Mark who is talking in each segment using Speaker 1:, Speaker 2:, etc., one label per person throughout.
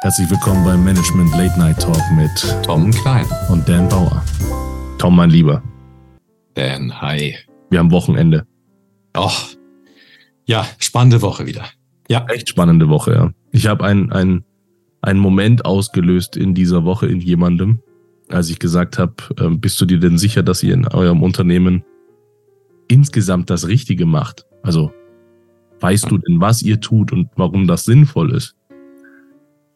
Speaker 1: Herzlich willkommen beim Management Late Night Talk mit
Speaker 2: Tom Klein
Speaker 1: und Dan Bauer. Tom, mein Lieber.
Speaker 2: Dan, hi.
Speaker 1: Wir haben Wochenende.
Speaker 2: Och, ja, spannende Woche wieder.
Speaker 1: Ja. Echt spannende Woche, ja. Ich habe einen ein Moment ausgelöst in dieser Woche in jemandem, als ich gesagt habe, äh, bist du dir denn sicher, dass ihr in eurem Unternehmen insgesamt das Richtige macht? Also, weißt du denn, was ihr tut und warum das sinnvoll ist?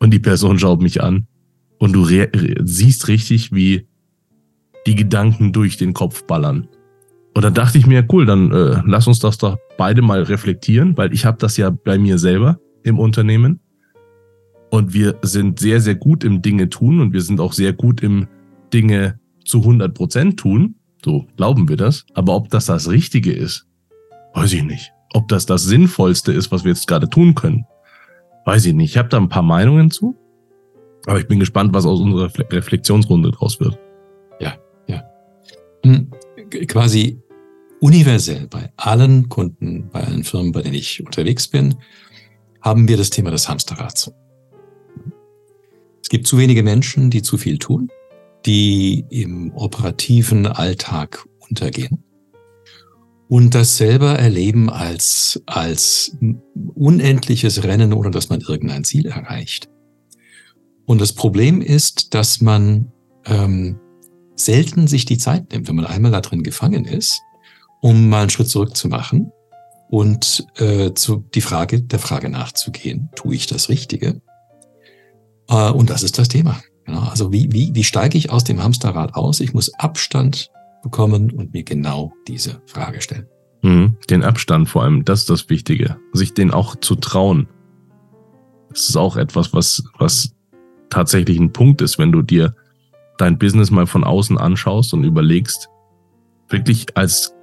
Speaker 1: Und die Person schaut mich an und du siehst richtig, wie die Gedanken durch den Kopf ballern. Und dann dachte ich mir, cool, dann äh, lass uns das doch beide mal reflektieren, weil ich habe das ja bei mir selber im Unternehmen. Und wir sind sehr, sehr gut im Dinge tun und wir sind auch sehr gut im Dinge zu 100 Prozent tun. So glauben wir das. Aber ob das das Richtige ist, weiß ich nicht. Ob das das Sinnvollste ist, was wir jetzt gerade tun können, weiß ich nicht. Ich habe da ein paar Meinungen zu, aber ich bin gespannt, was aus unserer Reflexionsrunde draus wird.
Speaker 2: Ja, ja. Hm, quasi universell bei allen Kunden, bei allen Firmen, bei denen ich unterwegs bin, haben wir das Thema des Hamsterrads. Es gibt zu wenige Menschen, die zu viel tun, die im operativen Alltag untergehen und das selber erleben als, als unendliches Rennen, ohne dass man irgendein Ziel erreicht. Und das Problem ist, dass man ähm, selten sich die Zeit nimmt, wenn man einmal da drin gefangen ist, um mal einen Schritt zurück zu machen und äh, zu die Frage der Frage nachzugehen: Tue ich das Richtige? Äh, und das ist das Thema. Genau. Also wie wie wie steige ich aus dem Hamsterrad aus? Ich muss Abstand bekommen und mir genau diese Frage stellen.
Speaker 1: Mhm, den Abstand vor allem, das ist das Wichtige. Sich den auch zu trauen. Das ist auch etwas, was, was tatsächlich ein Punkt ist, wenn du dir dein Business mal von außen anschaust und überlegst, wirklich als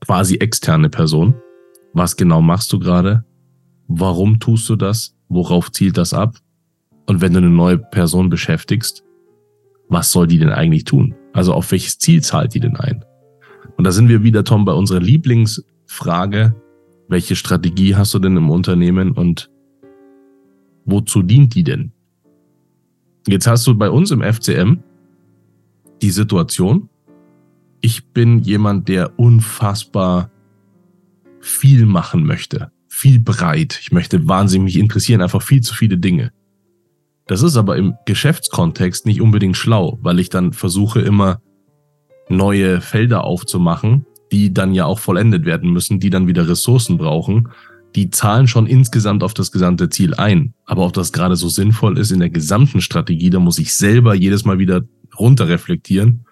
Speaker 1: quasi externe Person, was genau machst du gerade? Warum tust du das? Worauf zielt das ab? Und wenn du eine neue Person beschäftigst, was soll die denn eigentlich tun? Also auf welches Ziel zahlt die denn ein? Und da sind wir wieder, Tom, bei unserer Lieblingsfrage. Welche Strategie hast du denn im Unternehmen und wozu dient die denn? Jetzt hast du bei uns im FCM die Situation, ich bin jemand, der unfassbar viel machen möchte, viel breit. Ich möchte wahnsinnig mich interessieren, einfach viel zu viele Dinge. Das ist aber im Geschäftskontext nicht unbedingt schlau, weil ich dann versuche immer neue Felder aufzumachen, die dann ja auch vollendet werden müssen, die dann wieder Ressourcen brauchen. Die zahlen schon insgesamt auf das gesamte Ziel ein. Aber ob das gerade so sinnvoll ist in der gesamten Strategie, da muss ich selber jedes Mal wieder runter reflektieren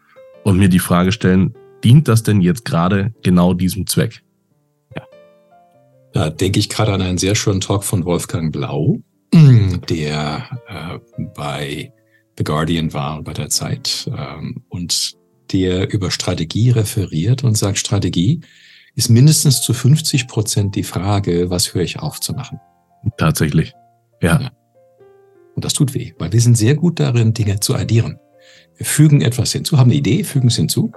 Speaker 1: und mir die Frage stellen, dient das denn jetzt gerade genau diesem Zweck?
Speaker 2: Ja. Da denke ich gerade an einen sehr schönen Talk von Wolfgang Blau, der äh, bei The Guardian war bei der Zeit ähm, und der über Strategie referiert und sagt, Strategie ist mindestens zu 50 Prozent die Frage, was höre ich auf zu machen?
Speaker 1: Tatsächlich. Ja. ja.
Speaker 2: Und das tut weh, weil wir sind sehr gut darin, Dinge zu addieren. Wir fügen etwas hinzu, haben eine Idee, fügen es hinzu.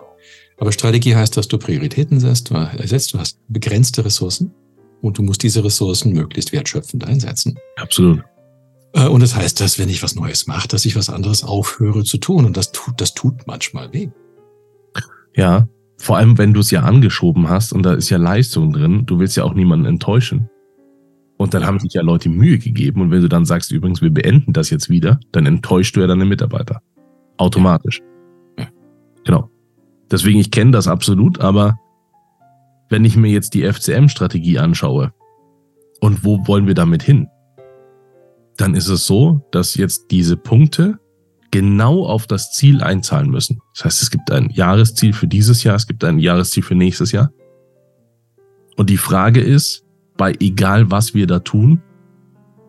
Speaker 2: Aber Strategie heißt, dass du Prioritäten setzt, du ersetzt, du hast begrenzte Ressourcen und du musst diese Ressourcen möglichst wertschöpfend einsetzen.
Speaker 1: Absolut.
Speaker 2: Äh, und das heißt, dass wenn ich was Neues mache, dass ich was anderes aufhöre zu tun. Und das tut, das tut manchmal weh.
Speaker 1: Ja, vor allem, wenn du es ja angeschoben hast und da ist ja Leistung drin, du willst ja auch niemanden enttäuschen. Und dann haben sich ja Leute Mühe gegeben und wenn du dann sagst, übrigens, wir beenden das jetzt wieder, dann enttäuschst du ja deine Mitarbeiter. Automatisch. Ja. Genau. Deswegen, ich kenne das absolut, aber wenn ich mir jetzt die FCM-Strategie anschaue und wo wollen wir damit hin, dann ist es so, dass jetzt diese Punkte genau auf das Ziel einzahlen müssen. Das heißt, es gibt ein Jahresziel für dieses Jahr, es gibt ein Jahresziel für nächstes Jahr. Und die Frage ist, bei egal was wir da tun,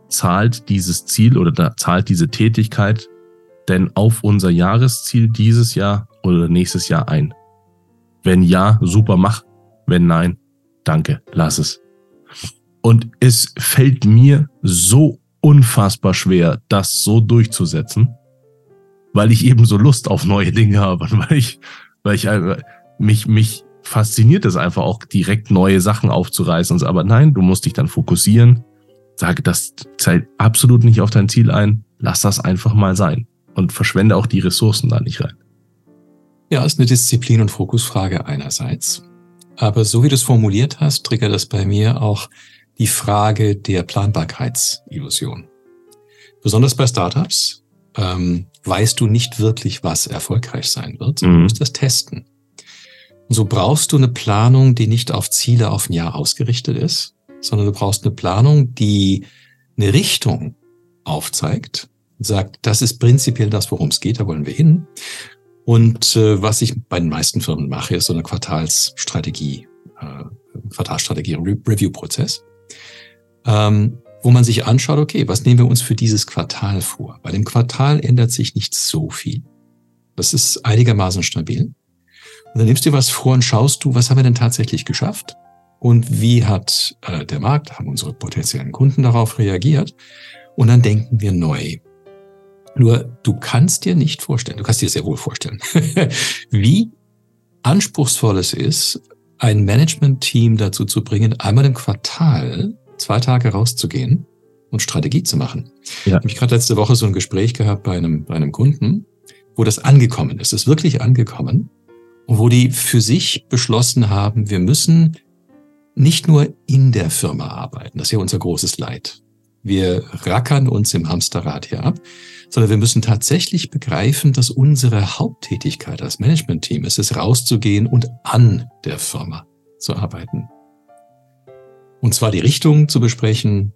Speaker 1: zahlt dieses Ziel oder da zahlt diese Tätigkeit denn auf unser Jahresziel dieses Jahr oder nächstes Jahr ein? Wenn ja, super, mach. Wenn nein, danke, lass es. Und es fällt mir so unfassbar schwer, das so durchzusetzen, weil ich eben so Lust auf neue Dinge habe, weil ich, weil ich mich, mich fasziniert es einfach auch direkt neue Sachen aufzureißen. Aber nein, du musst dich dann fokussieren. Sage, das zählt absolut nicht auf dein Ziel ein. lass das einfach mal sein und verschwende auch die Ressourcen da nicht rein.
Speaker 2: Ja, ist eine Disziplin- und Fokusfrage einerseits. Aber so wie du es formuliert hast, triggert das bei mir auch die Frage der Planbarkeitsillusion. Besonders bei Startups ähm, weißt du nicht wirklich, was erfolgreich sein wird. Mhm. Du musst das testen. Und so brauchst du eine Planung, die nicht auf Ziele auf ein Jahr ausgerichtet ist, sondern du brauchst eine Planung, die eine Richtung aufzeigt und sagt, das ist prinzipiell das, worum es geht, da wollen wir hin. Und äh, was ich bei den meisten Firmen mache, ist so eine Quartalsstrategie, äh, Quartalsstrategie, Review-Prozess, ähm, wo man sich anschaut, okay, was nehmen wir uns für dieses Quartal vor? Bei dem Quartal ändert sich nicht so viel. Das ist einigermaßen stabil. Und dann nimmst du dir was vor und schaust du, was haben wir denn tatsächlich geschafft? Und wie hat äh, der Markt, haben unsere potenziellen Kunden darauf reagiert? Und dann denken wir neu. Nur du kannst dir nicht vorstellen, du kannst dir sehr wohl vorstellen, wie anspruchsvoll es ist, ein Management-Team dazu zu bringen, einmal im Quartal zwei Tage rauszugehen und Strategie zu machen. Ja. Ich habe gerade letzte Woche so ein Gespräch gehabt bei einem, bei einem Kunden, wo das angekommen ist. Es ist wirklich angekommen und wo die für sich beschlossen haben, wir müssen nicht nur in der Firma arbeiten. Das ist ja unser großes Leid. Wir rackern uns im Hamsterrad hier ab, sondern wir müssen tatsächlich begreifen, dass unsere Haupttätigkeit als Management-Team ist, es rauszugehen und an der Firma zu arbeiten. Und zwar die Richtung zu besprechen,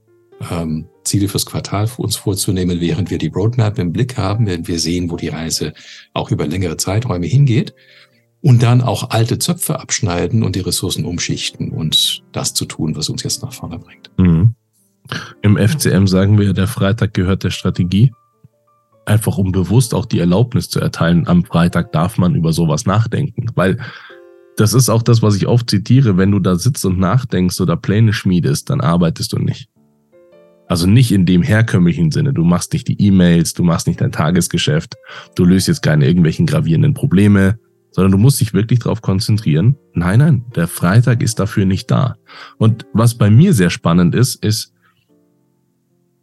Speaker 2: ähm, Ziele fürs Quartal für uns vorzunehmen, während wir die Roadmap im Blick haben, während wir sehen, wo die Reise auch über längere Zeiträume hingeht. Und dann auch alte Zöpfe abschneiden und die Ressourcen umschichten und das zu tun, was uns jetzt nach vorne bringt. Mhm.
Speaker 1: Im FCM sagen wir, der Freitag gehört der Strategie. Einfach um bewusst auch die Erlaubnis zu erteilen, am Freitag darf man über sowas nachdenken. Weil das ist auch das, was ich oft zitiere. Wenn du da sitzt und nachdenkst oder Pläne schmiedest, dann arbeitest du nicht. Also nicht in dem herkömmlichen Sinne. Du machst nicht die E-Mails, du machst nicht dein Tagesgeschäft, du löst jetzt keine irgendwelchen gravierenden Probleme, sondern du musst dich wirklich darauf konzentrieren. Nein, nein, der Freitag ist dafür nicht da. Und was bei mir sehr spannend ist, ist,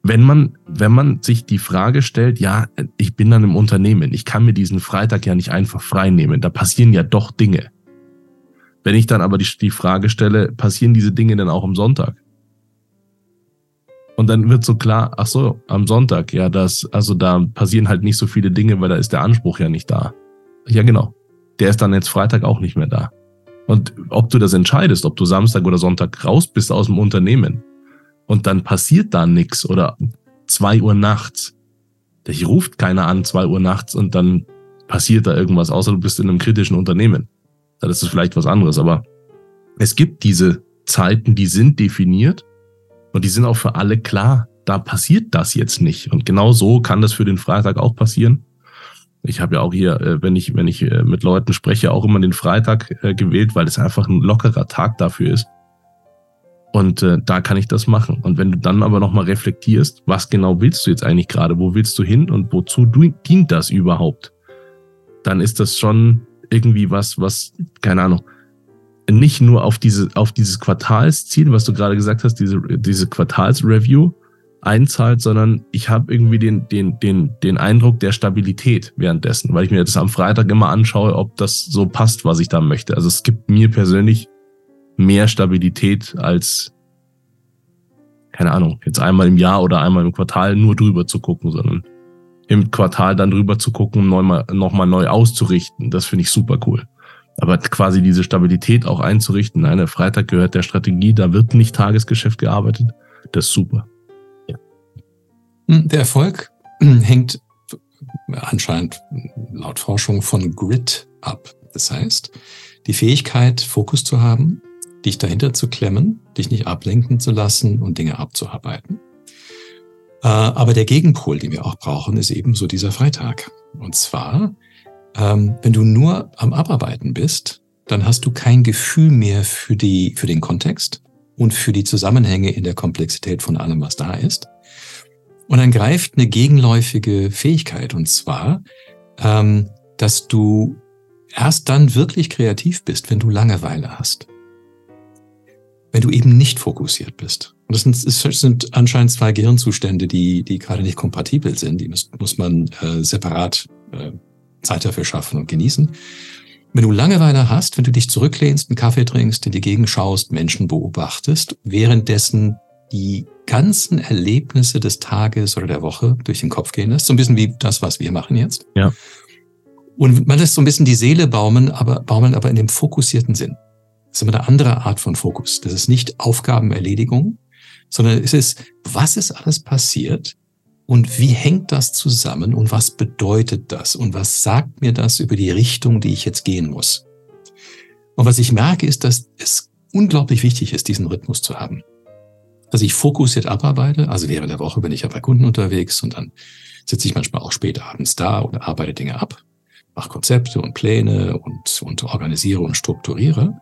Speaker 1: wenn man, wenn man sich die Frage stellt, ja, ich bin dann im Unternehmen, ich kann mir diesen Freitag ja nicht einfach frei nehmen, da passieren ja doch Dinge. Wenn ich dann aber die, die Frage stelle, passieren diese Dinge denn auch am Sonntag? Und dann wird so klar, ach so, am Sonntag, ja, das, also da passieren halt nicht so viele Dinge, weil da ist der Anspruch ja nicht da. Ja, genau. Der ist dann jetzt Freitag auch nicht mehr da. Und ob du das entscheidest, ob du Samstag oder Sonntag raus bist aus dem Unternehmen und dann passiert da nichts oder zwei Uhr nachts, dich ruft keiner an zwei Uhr nachts und dann passiert da irgendwas, außer du bist in einem kritischen Unternehmen dann ist es vielleicht was anderes. Aber es gibt diese Zeiten, die sind definiert und die sind auch für alle klar. Da passiert das jetzt nicht. Und genau so kann das für den Freitag auch passieren. Ich habe ja auch hier, äh, wenn ich, wenn ich äh, mit Leuten spreche, auch immer den Freitag äh, gewählt, weil es einfach ein lockerer Tag dafür ist. Und äh, da kann ich das machen. Und wenn du dann aber nochmal reflektierst, was genau willst du jetzt eigentlich gerade? Wo willst du hin und wozu dient das überhaupt? Dann ist das schon irgendwie was, was, keine Ahnung, nicht nur auf diese, auf dieses Quartalsziel, was du gerade gesagt hast, diese, diese Quartalsreview einzahlt, sondern ich habe irgendwie den, den, den, den Eindruck der Stabilität währenddessen, weil ich mir das am Freitag immer anschaue, ob das so passt, was ich da möchte. Also es gibt mir persönlich mehr Stabilität als, keine Ahnung, jetzt einmal im Jahr oder einmal im Quartal nur drüber zu gucken, sondern im Quartal dann drüber zu gucken, um nochmal noch mal neu auszurichten. Das finde ich super cool. Aber quasi diese Stabilität auch einzurichten. Nein, der Freitag gehört der Strategie, da wird nicht Tagesgeschäft gearbeitet. Das ist super.
Speaker 2: Hm, der Erfolg hängt anscheinend laut Forschung von Grit ab. Das heißt, die Fähigkeit, Fokus zu haben, dich dahinter zu klemmen, dich nicht ablenken zu lassen und Dinge abzuarbeiten. Äh, aber der Gegenpol, den wir auch brauchen, ist eben so dieser Freitag. Und zwar, ähm, wenn du nur am Abarbeiten bist, dann hast du kein Gefühl mehr für die, für den Kontext und für die Zusammenhänge in der Komplexität von allem, was da ist. Und dann greift eine gegenläufige Fähigkeit, und zwar, ähm, dass du erst dann wirklich kreativ bist, wenn du Langeweile hast. Wenn du eben nicht fokussiert bist Und das sind, das sind anscheinend zwei Gehirnzustände, die, die gerade nicht kompatibel sind. Die muss, muss man äh, separat äh, Zeit dafür schaffen und genießen. Wenn du Langeweile hast, wenn du dich zurücklehnst, einen Kaffee trinkst, in die Gegend schaust, Menschen beobachtest, währenddessen die ganzen Erlebnisse des Tages oder der Woche durch den Kopf gehen lässt, so ein bisschen wie das, was wir machen jetzt.
Speaker 1: Ja.
Speaker 2: Und man lässt so ein bisschen die Seele baumeln, aber baumeln aber in dem fokussierten Sinn. Ist immer eine andere Art von Fokus. Das ist nicht Aufgabenerledigung, sondern es ist, was ist alles passiert und wie hängt das zusammen und was bedeutet das und was sagt mir das über die Richtung, die ich jetzt gehen muss. Und was ich merke, ist, dass es unglaublich wichtig ist, diesen Rhythmus zu haben. Dass ich fokussiert abarbeite, also während der Woche bin ich ja bei Kunden unterwegs und dann sitze ich manchmal auch spät abends da oder arbeite Dinge ab, mache Konzepte und Pläne und, und organisiere und strukturiere.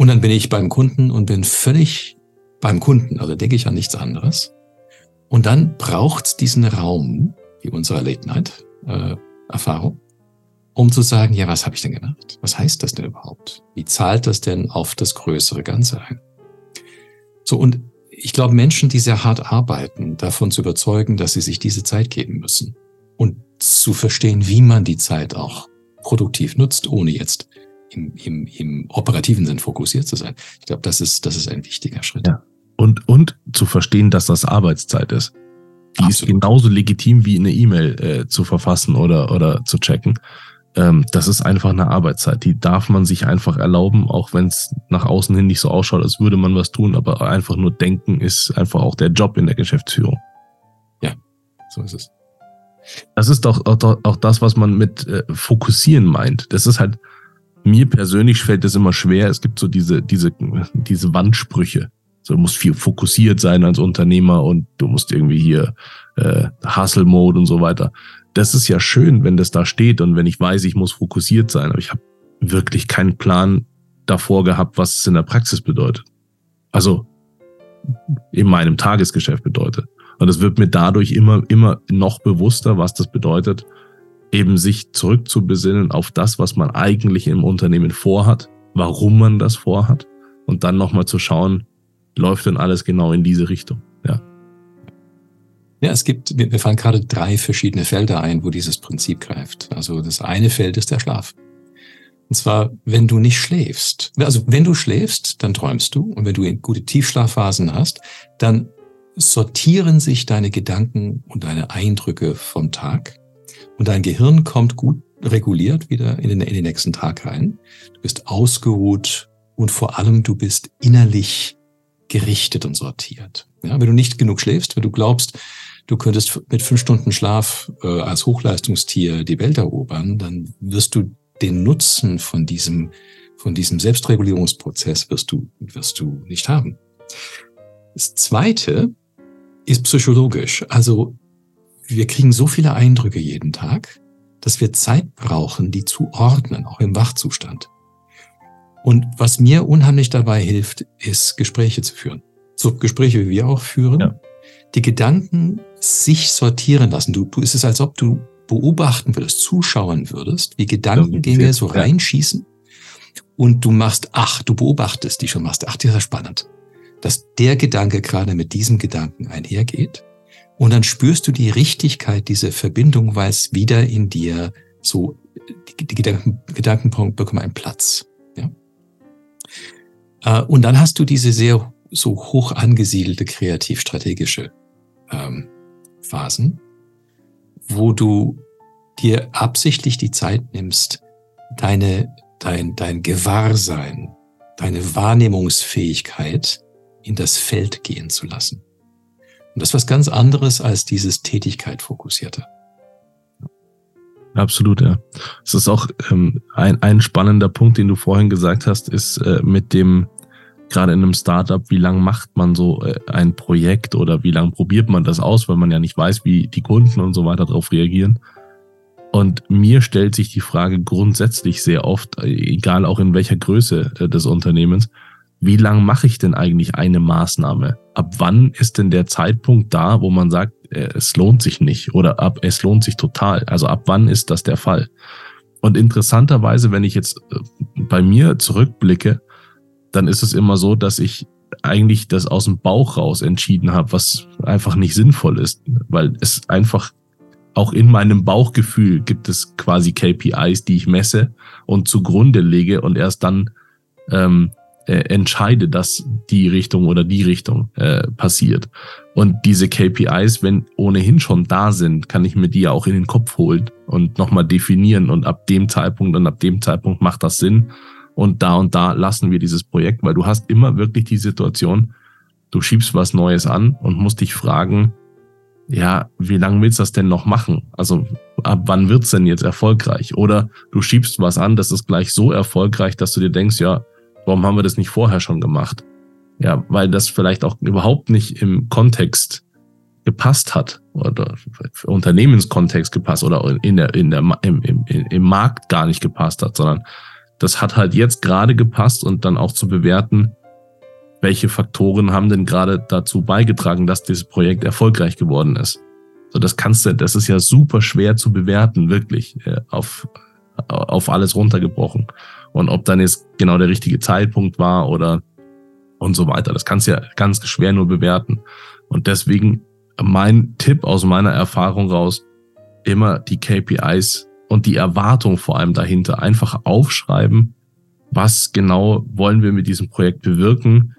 Speaker 2: Und dann bin ich beim Kunden und bin völlig beim Kunden, also denke ich an nichts anderes. Und dann braucht's diesen Raum, wie unsere Late-Night-Erfahrung, äh, um zu sagen, ja, was habe ich denn gemacht? Was heißt das denn überhaupt? Wie zahlt das denn auf das größere Ganze ein? So, und ich glaube, Menschen, die sehr hart arbeiten, davon zu überzeugen, dass sie sich diese Zeit geben müssen und zu verstehen, wie man die Zeit auch produktiv nutzt, ohne jetzt im, im, im operativen Sinn fokussiert zu sein. Ich glaube, das ist, das ist ein wichtiger Schritt.
Speaker 1: Ja. Und, und zu verstehen, dass das Arbeitszeit ist. Die Absolut. ist genauso legitim wie eine E-Mail äh, zu verfassen oder, oder zu checken. Ähm, das ist einfach eine Arbeitszeit. Die darf man sich einfach erlauben, auch wenn es nach außen hin nicht so ausschaut, als würde man was tun, aber einfach nur denken ist einfach auch der Job in der Geschäftsführung.
Speaker 2: Ja, so ist es.
Speaker 1: Das ist doch auch, auch das, was man mit äh, fokussieren meint. Das ist halt, mir persönlich fällt es immer schwer. Es gibt so diese, diese, diese Wandsprüche. So, du musst viel fokussiert sein als Unternehmer und du musst irgendwie hier äh, Hustle Mode und so weiter. Das ist ja schön, wenn das da steht und wenn ich weiß, ich muss fokussiert sein, aber ich habe wirklich keinen Plan davor gehabt, was es in der Praxis bedeutet. Also in meinem Tagesgeschäft bedeutet. Und es wird mir dadurch immer, immer noch bewusster, was das bedeutet, eben sich zurückzubesinnen auf das, was man eigentlich im Unternehmen vorhat, warum man das vorhat und dann nochmal zu schauen, läuft denn alles genau in diese Richtung. Ja.
Speaker 2: Ja, es gibt, wir fallen gerade drei verschiedene Felder ein, wo dieses Prinzip greift. Also das eine Feld ist der Schlaf. Und zwar, wenn du nicht schläfst. Also wenn du schläfst, dann träumst du. Und wenn du gute Tiefschlafphasen hast, dann sortieren sich deine Gedanken und deine Eindrücke vom Tag und dein Gehirn kommt gut reguliert wieder in den, in den nächsten Tag rein. Du bist ausgeruht und vor allem du bist innerlich gerichtet und sortiert. Ja, wenn du nicht genug schläfst, wenn du glaubst, du könntest mit fünf Stunden Schlaf äh, als Hochleistungstier die Welt erobern, dann wirst du den Nutzen von diesem, von diesem Selbstregulierungsprozess wirst du, wirst du nicht haben. Das zweite ist psychologisch. Also wir kriegen so viele Eindrücke jeden Tag, dass wir Zeit brauchen, die zu ordnen, auch im Wachzustand. Und was mir unheimlich dabei hilft, ist Gespräche zu führen. So Gespräche, wie wir auch führen. Ja. Die Gedanken sich sortieren lassen. Du, du ist es, als ob du beobachten würdest, zuschauen würdest, wie Gedankengänge so reinschießen. Und du machst, ach, du beobachtest die schon, machst, ach, das ist ja spannend. Dass der Gedanke gerade mit diesem Gedanken einhergeht und dann spürst du die Richtigkeit dieser Verbindung, weil es wieder in dir so, die, Gedanken, Gedankenpunkt bekommen einen Platz. Ja? Äh, und dann hast du diese sehr so hoch angesiedelte kreativ-strategische ähm, Phasen, wo du dir absichtlich die Zeit nimmst, deine, dein, dein Gewahrsein, deine Wahrnehmungsfähigkeit in das Feld gehen zu lassen. Und das ist was ganz anderes als dieses Tätigkeit fokussierte.
Speaker 1: Absolut, ja. Es ist auch ähm, ein, ein spannender Punkt, den du vorhin gesagt hast, ist äh, mit dem, gerade in einem Startup, wie lang macht man so äh, ein Projekt oder wie lang probiert man das aus, weil man ja nicht weiß, wie die Kunden und so weiter darauf reagieren. Und mir stellt sich die Frage grundsätzlich sehr oft, äh, egal auch in welcher Größe äh, des Unternehmens, wie lang mache ich denn eigentlich eine Maßnahme? Ab wann ist denn der Zeitpunkt da, wo man sagt, äh, es lohnt sich nicht oder ab es lohnt sich total? Also ab wann ist das der Fall? Und interessanterweise, wenn ich jetzt äh, bei mir zurückblicke, dann ist es immer so, dass ich eigentlich das aus dem Bauch raus entschieden habe, was einfach nicht sinnvoll ist, weil es einfach auch in meinem Bauchgefühl gibt es quasi KPIs, die ich messe und zugrunde lege und erst dann ähm, äh, entscheide, dass die Richtung oder die Richtung äh, passiert. Und diese KPIs, wenn ohnehin schon da sind, kann ich mir die ja auch in den Kopf holen und nochmal definieren und ab dem Zeitpunkt und ab dem Zeitpunkt macht das Sinn und da und da lassen wir dieses Projekt, weil du hast immer wirklich die Situation, du schiebst was Neues an und musst dich fragen, ja, wie lange willst du das denn noch machen? Also ab wann wird's denn jetzt erfolgreich? Oder du schiebst was an, das ist gleich so erfolgreich, dass du dir denkst, ja, warum haben wir das nicht vorher schon gemacht? Ja, weil das vielleicht auch überhaupt nicht im Kontext gepasst hat oder Unternehmenskontext gepasst oder in der, in der, im, im, im Markt gar nicht gepasst hat, sondern das hat halt jetzt gerade gepasst und dann auch zu bewerten, welche Faktoren haben denn gerade dazu beigetragen, dass dieses Projekt erfolgreich geworden ist. So, das kannst du, das ist ja super schwer zu bewerten, wirklich, äh, auf, auf alles runtergebrochen. Und ob dann jetzt genau der richtige Zeitpunkt war oder und so weiter. Das kannst du ja ganz schwer nur bewerten. Und deswegen mein Tipp aus meiner Erfahrung raus, immer die KPIs und die Erwartung vor allem dahinter einfach aufschreiben, was genau wollen wir mit diesem Projekt bewirken,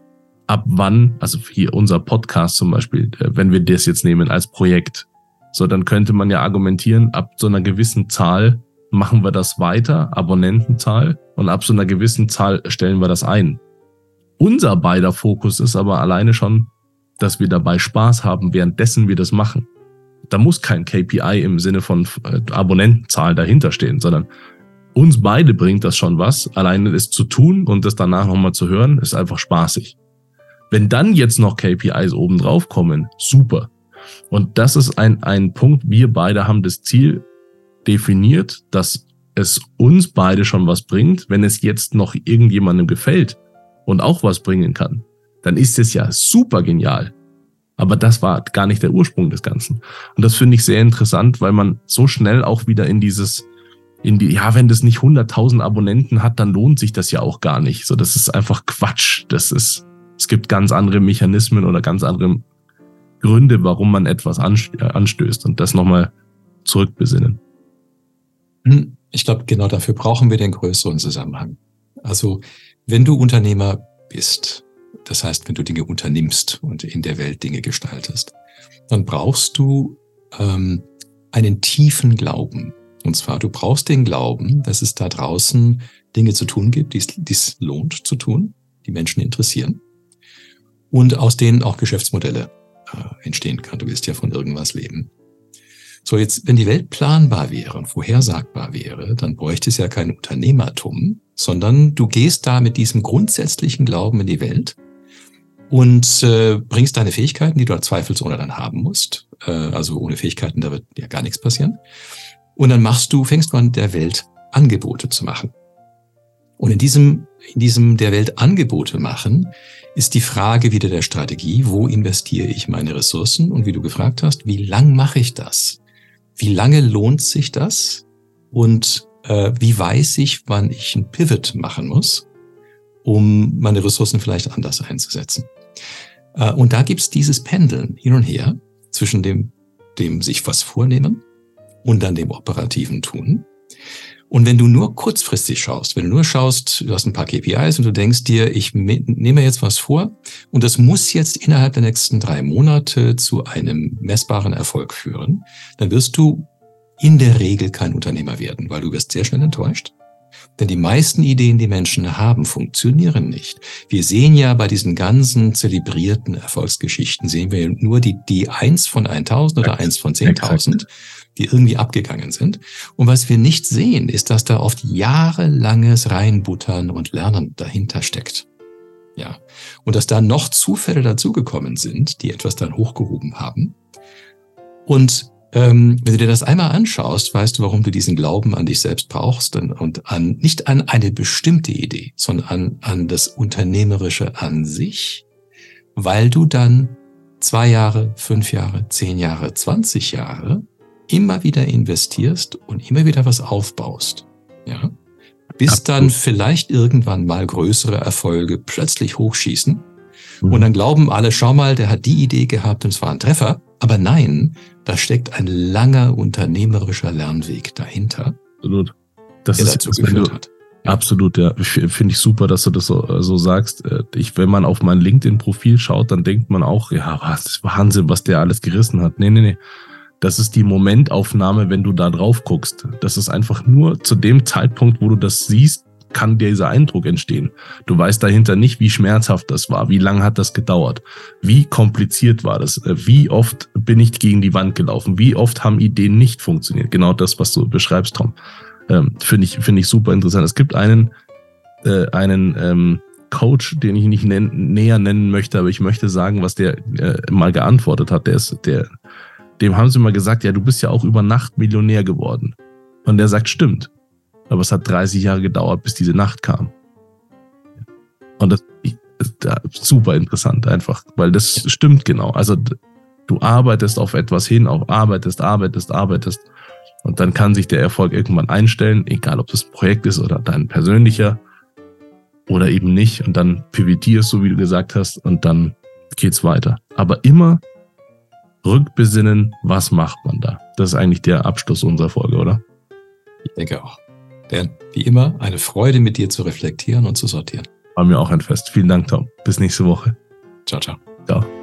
Speaker 1: ab wann, also hier unser Podcast zum Beispiel, äh, wenn wir das jetzt nehmen als Projekt, so dann könnte man ja argumentieren, ab so einer gewissen Zahl machen wir das weiter, Abonnentenzahl, und ab so einer gewissen Zahl stellen wir das ein. Unser beider Fokus ist aber alleine schon, dass wir dabei Spaß haben, währenddessen wir das machen. Da muss kein KPI im Sinne von äh, Abonnentenzahl dahinter stehen, sondern uns beide bringt das schon was. Alleine es zu tun und das danach nochmal zu hören, ist einfach spaßig. Wenn dann jetzt noch KPIs oben drauf kommen, super. Und das ist ein, ein Punkt, wir beide haben das Ziel definiert, dass es uns beide schon was bringt. Wenn es jetzt noch irgendjemandem gefällt und auch was bringen kann, dann ist es ja super genial. Aber das war gar nicht der Ursprung des Ganzen. Und das finde ich sehr interessant, weil man so schnell auch wieder in dieses, in die, ja, wenn das nicht 100.000 Abonnenten hat, dann lohnt sich das ja auch gar nicht. So, das ist einfach Quatsch. Das ist, es gibt ganz andere Mechanismen oder ganz andere Gründe, warum man etwas äh, anstößt und das nochmal zurückbesinnen.
Speaker 2: Hm, ich glaube, genau dafür brauchen wir den größeren Zusammenhang. Also, wenn du Unternehmer bist, das heißt, wenn du Dinge unternimmst und in der Welt Dinge gestaltest, dann brauchst du ähm, einen tiefen Glauben. Und zwar, du brauchst den Glauben, dass es da draußen Dinge zu tun gibt, die es lohnt zu tun, die Menschen interessieren und aus denen auch Geschäftsmodelle äh, entstehen kann. Du willst ja von irgendwas leben. So, jetzt, wenn die Welt planbar wäre und vorhersagbar wäre, dann bräuchte es ja kein Unternehmertum, sondern du gehst da mit diesem grundsätzlichen Glauben in die Welt und äh, bringst deine Fähigkeiten, die du zweifelsohne dann haben musst. Äh, also ohne Fähigkeiten, da wird ja gar nichts passieren. Und dann machst du, fängst du an, der Welt Angebote zu machen. Und in diesem, in diesem der Welt Angebote machen, ist die Frage wieder der Strategie, wo investiere ich meine Ressourcen? Und wie du gefragt hast, wie lang mache ich das? Wie lange lohnt sich das? Und äh, wie weiß ich, wann ich ein Pivot machen muss, um meine Ressourcen vielleicht anders einzusetzen? Äh, und da gibt's dieses Pendeln hin und her zwischen dem, dem sich was vornehmen und dann dem operativen Tun. Und wenn du nur kurzfristig schaust, wenn du nur schaust, du hast ein paar KPIs und du denkst dir, ich nehme jetzt was vor und das muss jetzt innerhalb der nächsten drei Monate zu einem messbaren Erfolg führen, dann wirst du in der Regel kein Unternehmer werden, weil du wirst sehr schnell enttäuscht. Denn die meisten Ideen, die Menschen haben, funktionieren nicht. Wir sehen ja bei diesen ganzen zelebrierten Erfolgsgeschichten, sehen wir nur die, die eins von 1000 oder eins von 10.000 die irgendwie abgegangen sind. Und was wir nicht sehen, ist, dass da oft jahrelanges Reinbuttern und Lernen dahinter steckt. Ja. Und dass da noch Zufälle dazugekommen sind, die etwas dann hochgehoben haben. Und ähm, wenn du dir das einmal anschaust, weißt du, warum du diesen Glauben an dich selbst brauchst und, und an nicht an eine bestimmte Idee, sondern an, an das Unternehmerische an sich, weil du dann zwei Jahre, fünf Jahre, zehn Jahre, zwanzig Jahre immer wieder investierst und immer wieder was aufbaust, ja, bis Absolut. dann vielleicht irgendwann mal größere Erfolge plötzlich hochschießen Mhm. Und dann glauben alle, schau mal, der hat die Idee gehabt und es war ein Treffer. Aber nein, da steckt ein langer unternehmerischer Lernweg dahinter.
Speaker 1: Absolut. Das der ist dazu geführt du, hat. Absolut, ja. Finde ich super, dass du das so, so sagst. Äh, ich, wenn man auf mein LinkedIn-Profil schaut, dann denkt man auch, ja, was ist Wahnsinn, was der alles gerissen hat. Nee, nee, nee. Das ist die Momentaufnahme, wenn du da drauf guckst. Das ist einfach nur zu dem Zeitpunkt, wo du das siehst, kann dieser Eindruck entstehen. Du weißt dahinter nicht, wie schmerzhaft das war, wie lange hat das gedauert, wie kompliziert war das, äh, wie oft bin ich gegen die Wand gelaufen, wie oft haben Ideen nicht funktioniert. Genau das, was du beschreibst, Tom. Ähm, Finde ich, finde ich super interessant. Es gibt einen, äh, einen ähm, Coach, den ich nicht nenn, näher nennen möchte, aber ich möchte sagen, was der äh, mal geantwortet hat. Der ist, der, dem haben sie mal gesagt, ja, du bist ja auch über Nacht Millionär geworden. Und der sagt, stimmt. Aber es hat 30 Jahre gedauert, bis diese Nacht kam. Und das ist super interessant einfach, weil das stimmt genau. Also du arbeitest auf etwas hin, auch arbeitest, arbeitest, arbeitest. Und dann kann sich der Erfolg irgendwann einstellen, egal ob das ein Projekt ist oder dein persönlicher oder eben nicht. Und dann pivotierst, so wie du gesagt hast, und dann geht's weiter. Aber immer rückbesinnen, was macht man da? Das ist eigentlich der Abschluss unserer Folge, oder?
Speaker 2: Ich denke auch. Denn wie immer, eine Freude mit dir zu reflektieren und zu sortieren.
Speaker 1: War mir auch ein Fest. Vielen Dank, Tom. Bis nächste Woche.
Speaker 2: Ciao, ciao.
Speaker 1: Ciao.